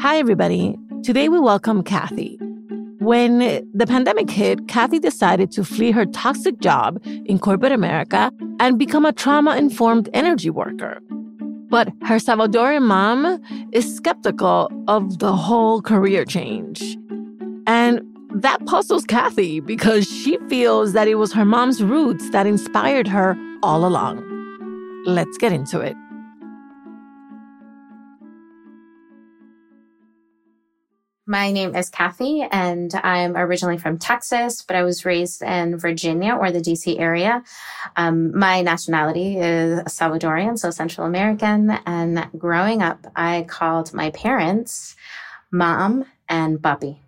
Hi, everybody. Today we welcome Kathy. When the pandemic hit, Kathy decided to flee her toxic job in corporate America and become a trauma informed energy worker. But her Salvadorian mom is skeptical of the whole career change. And that puzzles Kathy because she feels that it was her mom's roots that inspired her all along. Let's get into it. My name is Kathy, and I'm originally from Texas, but I was raised in Virginia or the DC area. Um, my nationality is Salvadorian, so Central American. And growing up, I called my parents mom and Bubby.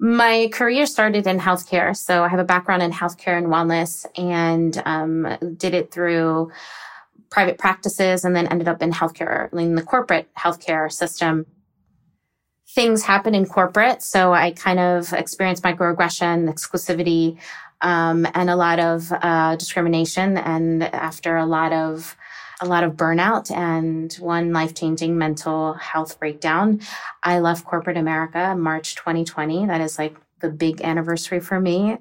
My career started in healthcare. So I have a background in healthcare and wellness and um, did it through private practices and then ended up in healthcare, in the corporate healthcare system things happen in corporate. So I kind of experienced microaggression, exclusivity, um, and a lot of uh, discrimination. And after a lot of a lot of burnout and one life changing mental health breakdown, I left corporate America March 2020. That is like the big anniversary for me.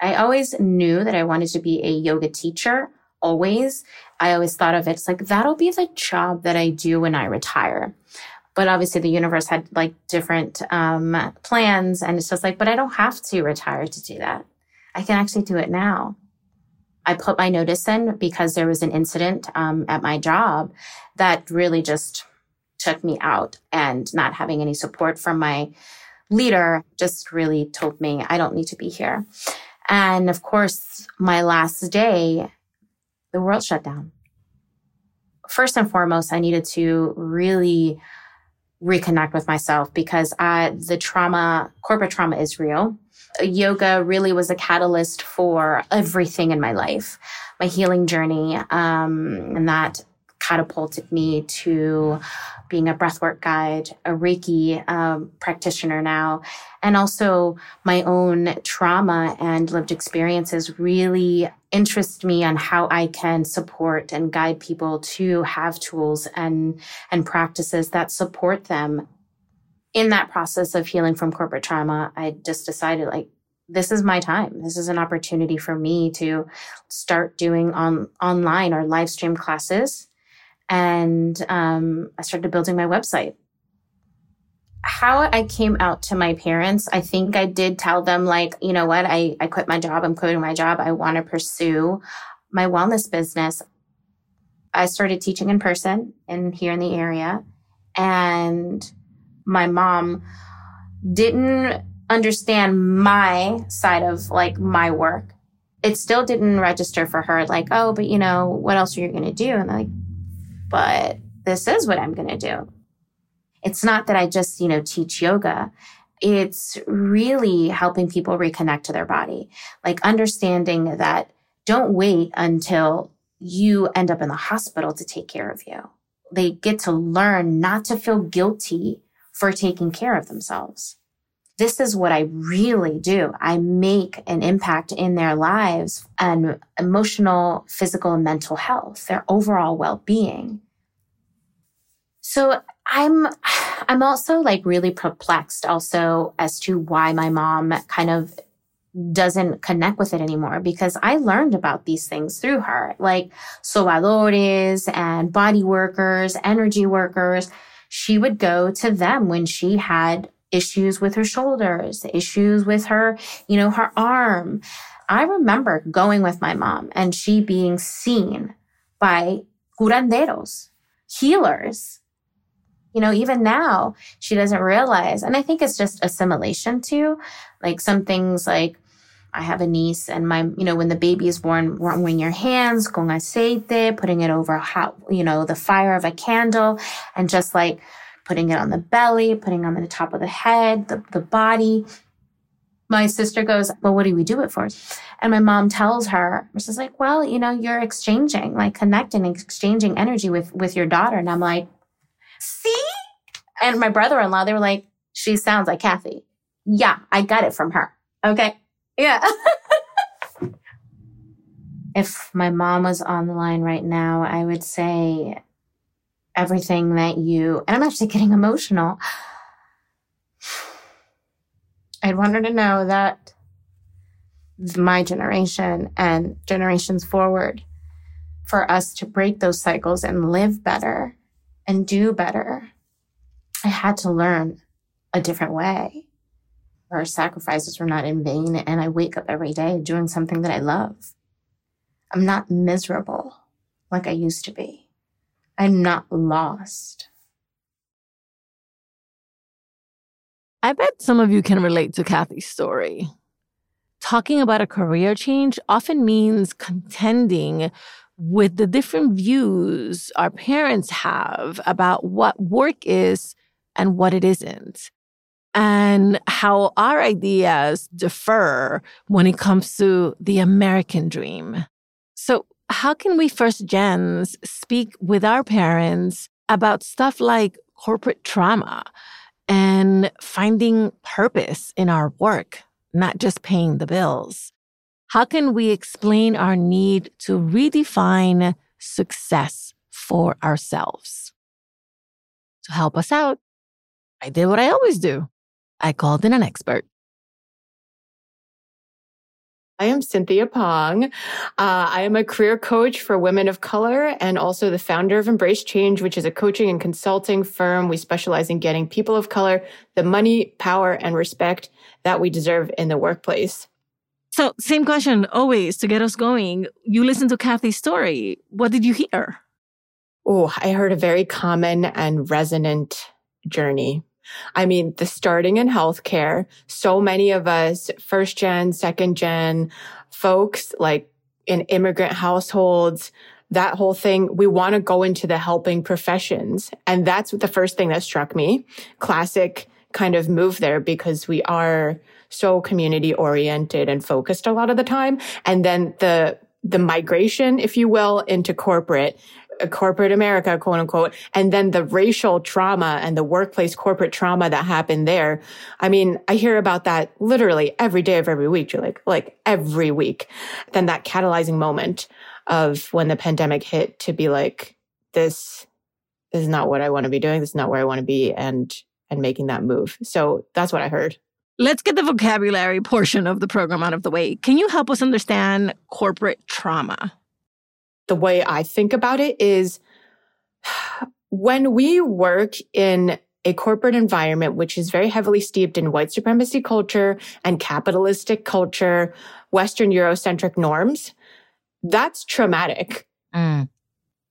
I always knew that I wanted to be a yoga teacher. Always. I always thought of it, it's like, that'll be the job that I do when I retire but obviously the universe had like different um, plans and it's just like but i don't have to retire to do that i can actually do it now i put my notice in because there was an incident um, at my job that really just took me out and not having any support from my leader just really told me i don't need to be here and of course my last day the world shut down first and foremost i needed to really reconnect with myself because I, the trauma, corporate trauma is real. Yoga really was a catalyst for everything in my life, my healing journey. Um, and that catapulted me to being a breathwork guide, a Reiki um, practitioner now, and also my own trauma and lived experiences really interest me on how I can support and guide people to have tools and, and practices that support them. In that process of healing from corporate trauma, I just decided like, this is my time. This is an opportunity for me to start doing on online or live stream classes and um, I started building my website. How I came out to my parents, I think I did tell them, like, you know what, I, I quit my job. I'm quitting my job. I want to pursue my wellness business. I started teaching in person in here in the area. And my mom didn't understand my side of like my work. It still didn't register for her, like, oh, but you know, what else are you going to do? And like, but this is what I'm going to do. It's not that I just, you know, teach yoga. It's really helping people reconnect to their body, like understanding that don't wait until you end up in the hospital to take care of you. They get to learn not to feel guilty for taking care of themselves. This is what I really do. I make an impact in their lives and emotional, physical, and mental health, their overall well-being. So I'm, I'm also like really perplexed also as to why my mom kind of doesn't connect with it anymore because I learned about these things through her, like sobadores and body workers, energy workers. She would go to them when she had issues with her shoulders, issues with her, you know, her arm. I remember going with my mom and she being seen by curanderos, healers you know, even now she doesn't realize. And I think it's just assimilation too. Like some things like I have a niece and my, you know, when the baby is born, warming your hands con aceite, putting it over hot, you know, the fire of a candle and just like putting it on the belly, putting on the top of the head, the, the body. My sister goes, well, what do we do it for? And my mom tells her, she's like, well, you know, you're exchanging, like connecting, exchanging energy with, with your daughter. And I'm like, see? And my brother-in-law, they were like, she sounds like Kathy. Yeah, I got it from her. Okay. Yeah. If my mom was on the line right now, I would say everything that you, and I'm actually getting emotional. I'd want her to know that my generation and generations forward for us to break those cycles and live better and do better. I had to learn a different way. Our sacrifices were not in vain, and I wake up every day doing something that I love. I'm not miserable like I used to be. I'm not lost. I bet some of you can relate to Kathy's story. Talking about a career change often means contending with the different views our parents have about what work is and what it isn't, and how our ideas differ when it comes to the American dream. So, how can we first gens speak with our parents about stuff like corporate trauma and finding purpose in our work, not just paying the bills? How can we explain our need to redefine success for ourselves? To help us out, I did what I always do I called in an expert. I am Cynthia Pong. Uh, I am a career coach for women of color and also the founder of Embrace Change, which is a coaching and consulting firm. We specialize in getting people of color the money, power, and respect that we deserve in the workplace. So, same question always to get us going. You listened to Kathy's story. What did you hear? Oh, I heard a very common and resonant journey. I mean, the starting in healthcare, so many of us, first gen, second gen folks, like in immigrant households, that whole thing, we want to go into the helping professions. And that's the first thing that struck me. Classic kind of move there because we are so community oriented and focused a lot of the time. And then the the migration, if you will, into corporate Uh, corporate America, quote unquote, and then the racial trauma and the workplace corporate trauma that happened there. I mean, I hear about that literally every day of every week, You're like, like every week. Then that catalyzing moment of when the pandemic hit to be like, this, this is not what I want to be doing. This is not where I want to be. And, and making that move. So that's what I heard. Let's get the vocabulary portion of the program out of the way. Can you help us understand corporate trauma? The way I think about it is when we work in a corporate environment, which is very heavily steeped in white supremacy culture and capitalistic culture, Western Eurocentric norms, that's traumatic. Mm.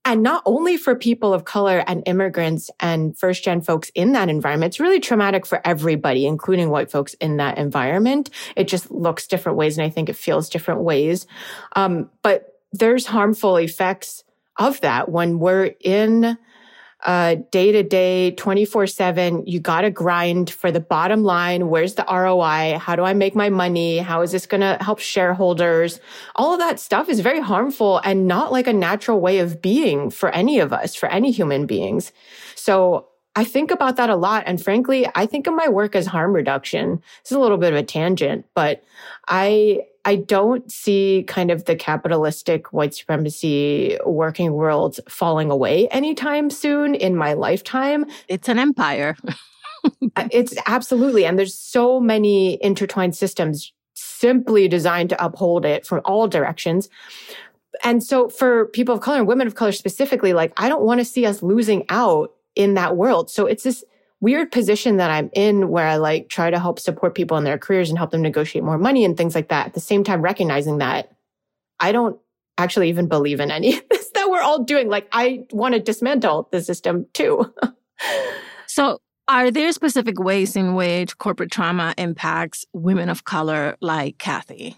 And not only for people of color and immigrants and first gen folks in that environment, it's really traumatic for everybody, including white folks in that environment. It just looks different ways and I think it feels different ways. Um, but there's harmful effects of that when we're in a day to day, 24 seven, you got to grind for the bottom line. Where's the ROI? How do I make my money? How is this going to help shareholders? All of that stuff is very harmful and not like a natural way of being for any of us, for any human beings. So I think about that a lot. And frankly, I think of my work as harm reduction. This is a little bit of a tangent, but I, I don't see kind of the capitalistic white supremacy working world falling away anytime soon in my lifetime. It's an empire. Uh, it's absolutely. And there's so many intertwined systems simply designed to uphold it from all directions. And so for people of color and women of color specifically, like I don't want to see us losing out in that world. So it's this weird position that I'm in where I like try to help support people in their careers and help them negotiate more money and things like that. At the same time, recognizing that I don't actually even believe in any of this that we're all doing. Like I want to dismantle the system too. so are there specific ways in which corporate trauma impacts women of color like Kathy?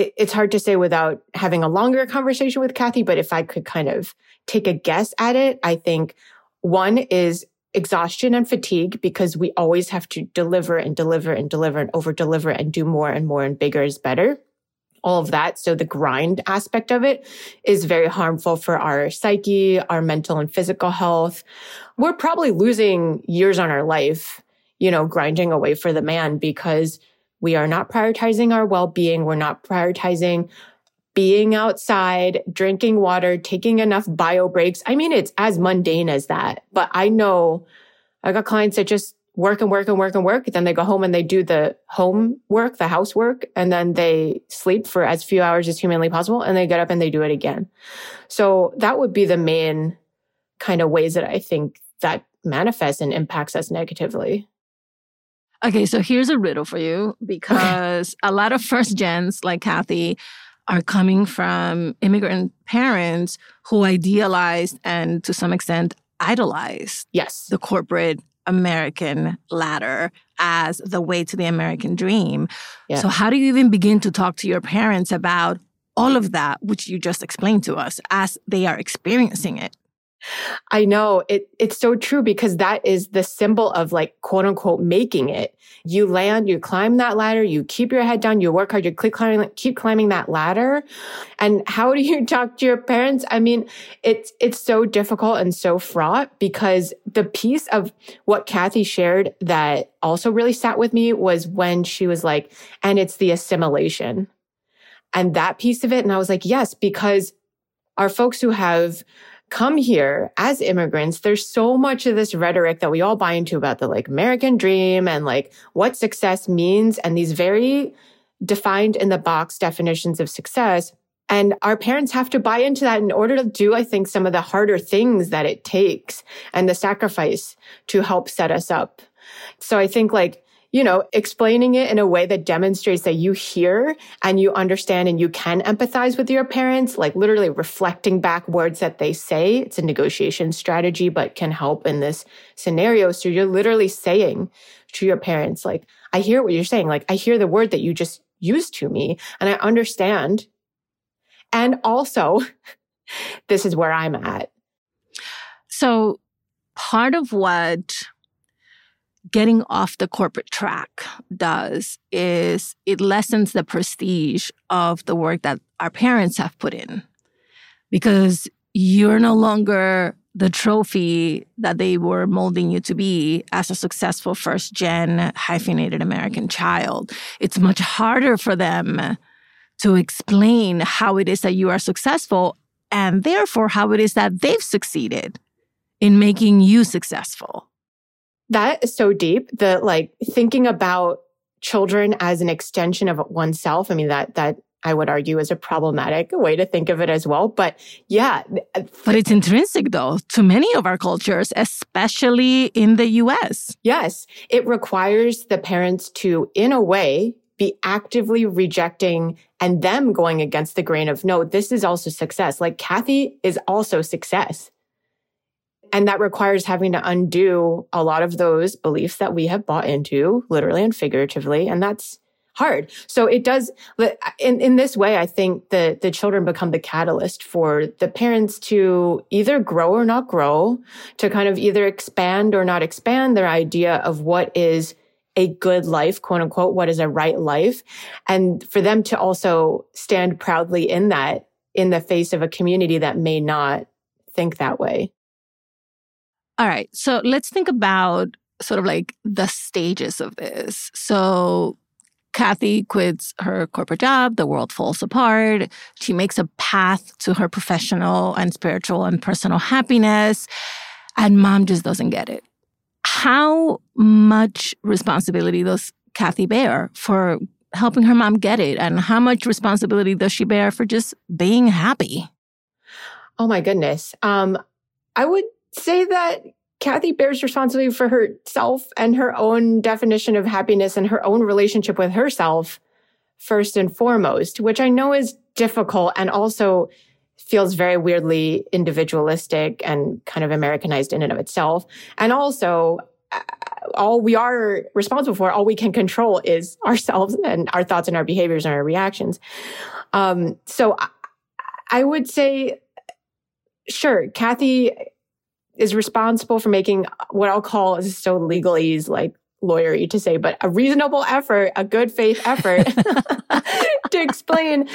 It's hard to say without having a longer conversation with Kathy, but if I could kind of take a guess at it, I think one is exhaustion and fatigue because we always have to deliver and deliver and deliver and over deliver and do more and more and bigger is better. All of that. So the grind aspect of it is very harmful for our psyche, our mental and physical health. We're probably losing years on our life, you know, grinding away for the man because we are not prioritizing our well-being. We're not prioritizing being outside, drinking water, taking enough bio breaks. I mean, it's as mundane as that. But I know I got clients that just work and work and work and work. Then they go home and they do the home work, the housework, and then they sleep for as few hours as humanly possible. And they get up and they do it again. So that would be the main kind of ways that I think that manifests and impacts us negatively. Okay, so here's a riddle for you because a lot of first gens like Kathy are coming from immigrant parents who idealized and to some extent idolized yes the corporate American ladder as the way to the American dream. Yeah. So how do you even begin to talk to your parents about all of that which you just explained to us as they are experiencing it? I know it, it's so true because that is the symbol of like quote unquote making it. You land, you climb that ladder, you keep your head down, you work hard, you keep climbing, keep climbing that ladder. And how do you talk to your parents? I mean, it's, it's so difficult and so fraught because the piece of what Kathy shared that also really sat with me was when she was like, and it's the assimilation and that piece of it. And I was like, yes, because our folks who have come here as immigrants, there's so much of this rhetoric that we all buy into about the like American dream and like what success means and these very defined in the box definitions of success. And our parents have to buy into that in order to do, I think, some of the harder things that it takes and the sacrifice to help set us up. So I think like you know, explaining it in a way that demonstrates that you hear and you understand and you can empathize with your parents, like literally reflecting back words that they say. It's a negotiation strategy, but can help in this scenario. So you're literally saying to your parents, like, I hear what you're saying. Like, I hear the word that you just used to me and I understand. And also, this is where I'm at. So part of what getting off the corporate track does is it lessens the prestige of the work that our parents have put in because you're no longer the trophy that they were molding you to be as a successful first gen hyphenated American child. It's much harder for them to explain how it is that you are successful and therefore how it is that they've succeeded in making you successful. That is so deep. The like thinking about children as an extension of oneself. I mean, that, that I would argue is a problematic way to think of it as well. But yeah. But it's intrinsic though to many of our cultures, especially in the US. Yes. It requires the parents to, in a way, be actively rejecting and them going against the grain of no, this is also success. Like Kathy is also success. And that requires having to undo a lot of those beliefs that we have bought into, literally and figuratively. And that's hard. So it does in, in this way, I think the, the children become the catalyst for the parents to either grow or not grow, to kind of either expand or not expand their idea of what is a good life, quote unquote, what is a right life. And for them to also stand proudly in that in the face of a community that may not think that way. All right. So let's think about sort of like the stages of this. So Kathy quits her corporate job, the world falls apart. She makes a path to her professional and spiritual and personal happiness, and mom just doesn't get it. How much responsibility does Kathy bear for helping her mom get it? And how much responsibility does she bear for just being happy? Oh my goodness. Um, I would say that Kathy bears responsibility for herself and her own definition of happiness and her own relationship with herself first and foremost, which I know is difficult and also feels very weirdly individualistic and kind of Americanized in and of itself. And also, uh, all we are responsible for, all we can control is ourselves and our thoughts and our behaviors and our reactions. Um, so I, I would say, sure, Kathy is responsible for making what I'll call is so legalese like lawyery to say, but a reasonable effort, a good faith effort to explain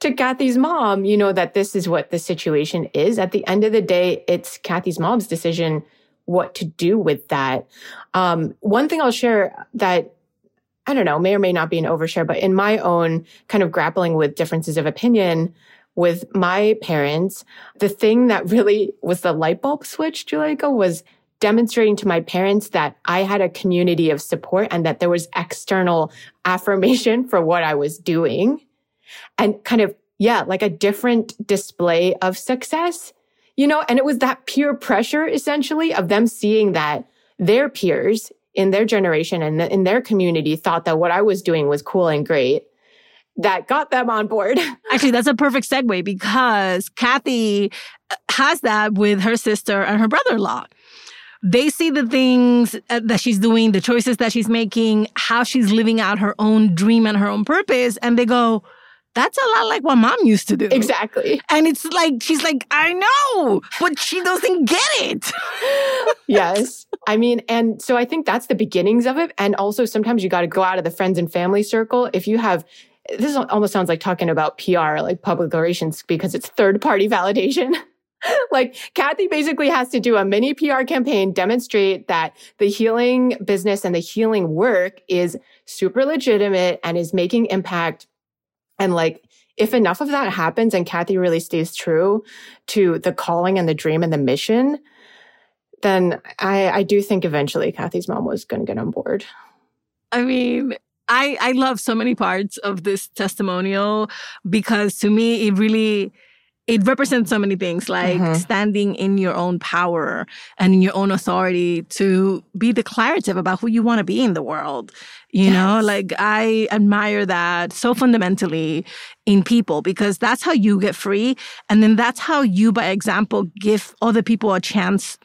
to Kathy's mom, you know, that this is what the situation is. At the end of the day, it's Kathy's mom's decision what to do with that. Um, one thing I'll share that I don't know, may or may not be an overshare, but in my own kind of grappling with differences of opinion with my parents, the thing that really was the light bulb switch, Juleyka, was demonstrating to my parents that I had a community of support and that there was external affirmation for what I was doing. And kind of, yeah, like a different display of success, you know, and it was that peer pressure essentially of them seeing that their peers in their generation and in their community thought that what I was doing was cool and great that got them on board. Actually, that's a perfect segue because Kathy uh, has that with her sister and her brother in law. They see the things uh, that she's doing, the choices that she's making, how she's living out her own dream and her own purpose, and they go, that's a lot like what mom used to do. Exactly. And it's like, she's like, I know, but she doesn't get it. yes. I mean, and so I think that's the beginnings of it. And also sometimes you got to go out of the friends and family circle. If you have, this almost sounds like talking about PR, like public relations, because it's third party validation. like Kathy basically has to do a mini PR campaign, demonstrate that the healing business and the healing work is super legitimate and is making impact and like, if enough of that happens and Kathy really stays true to the calling and the dream and the mission, then I, I do think eventually Kathy's mom was going to get on board. I mean, I, I love so many parts of this testimonial because to me, it really it represents so many things like mm-hmm. standing in your own power and in your own authority to be declarative about who you want to be in the world you yes. know like i admire that so fundamentally in people because that's how you get free and then that's how you by example give other people a chance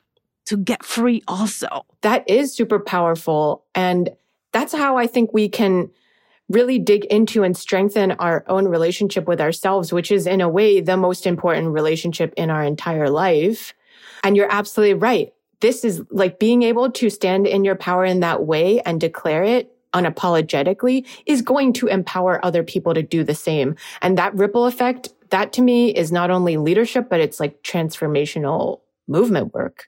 to get free also that is super powerful and that's how i think we can really dig into and strengthen our own relationship with ourselves, which is in a way the most important relationship in our entire life. And you're absolutely right. This is like being able to stand in your power in that way and declare it unapologetically is going to empower other people to do the same. And that ripple effect, that to me is not only leadership, but it's like transformational movement work.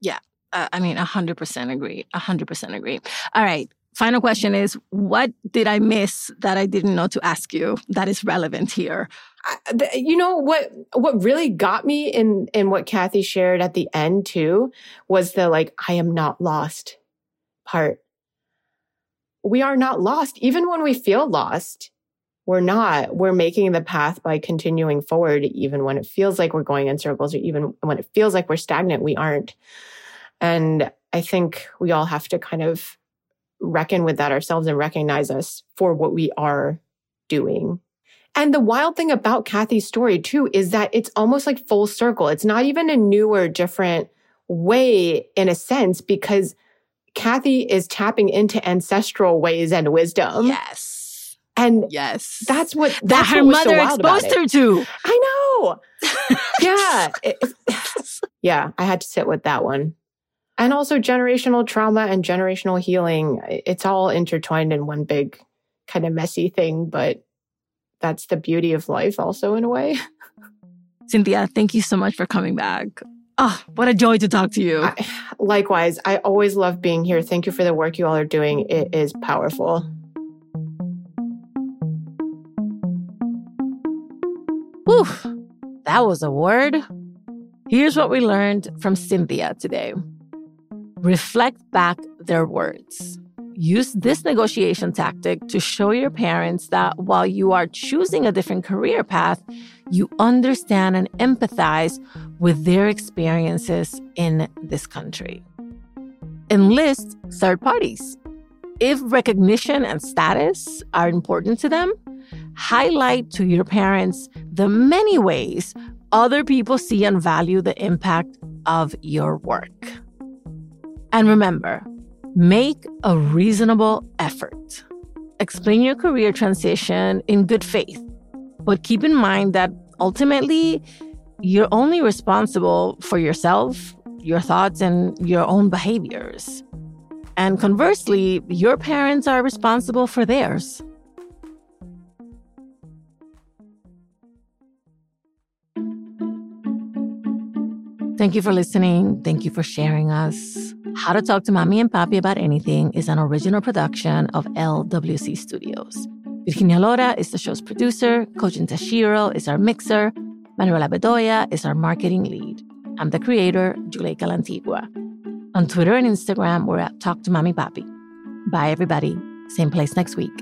Yeah. Uh, I mean, 100% agree. 100% agree. All right final question is what did I miss that I didn't know to ask you that is relevant here? you know what what really got me in in what Kathy shared at the end too was the like I am not lost part. We are not lost even when we feel lost. We're not. We're making the path by continuing forward even when it feels like we're going in circles or even when it feels like we're stagnant, we aren't. And I think we all have to kind of reckon with that ourselves and recognize us for what we are doing. And the wild thing about Kathy's story too is that it's almost like full circle. It's not even a new or different way in a sense because Kathy is tapping into ancestral ways and wisdom. Yes. And yes, that's what that's that her mother so exposed her to. I know. yeah. It, yeah. I had to sit with that one and also generational trauma and generational healing. It's all intertwined in one big kind of messy thing, but that's the beauty of life also in a way. Cynthia, thank you so much for coming back. Oh, what a joy to talk to you. I, likewise, I always love being here. Thank you for the work you all are doing. It is powerful. Whew, that was a word. Here's what we learned from Cynthia today reflect back their words. Use this negotiation tactic to show your parents that while you are choosing a different career path, you understand and empathize with their experiences in this country. Enlist third parties. If recognition and status are important to them, highlight to your parents the many ways other people see and value the impact of your work. And remember, make a reasonable effort. Explain your career transition in good faith, but keep in mind that ultimately, you're only responsible for yourself, your thoughts, and your own behaviors. And conversely, your parents are responsible for theirs. Thank you for listening. Thank you for sharing us. How to Talk to Mami and Papi About Anything is an original production of LWC Studios. Virginia Lora is the show's producer. Kojin Tashiro is our mixer. Manuela Bedoya is our marketing lead. I'm the creator, Juleyka Lantigua. On Twitter and Instagram, we're at Talk to Mami Papi. Bye, everybody. Same place next week.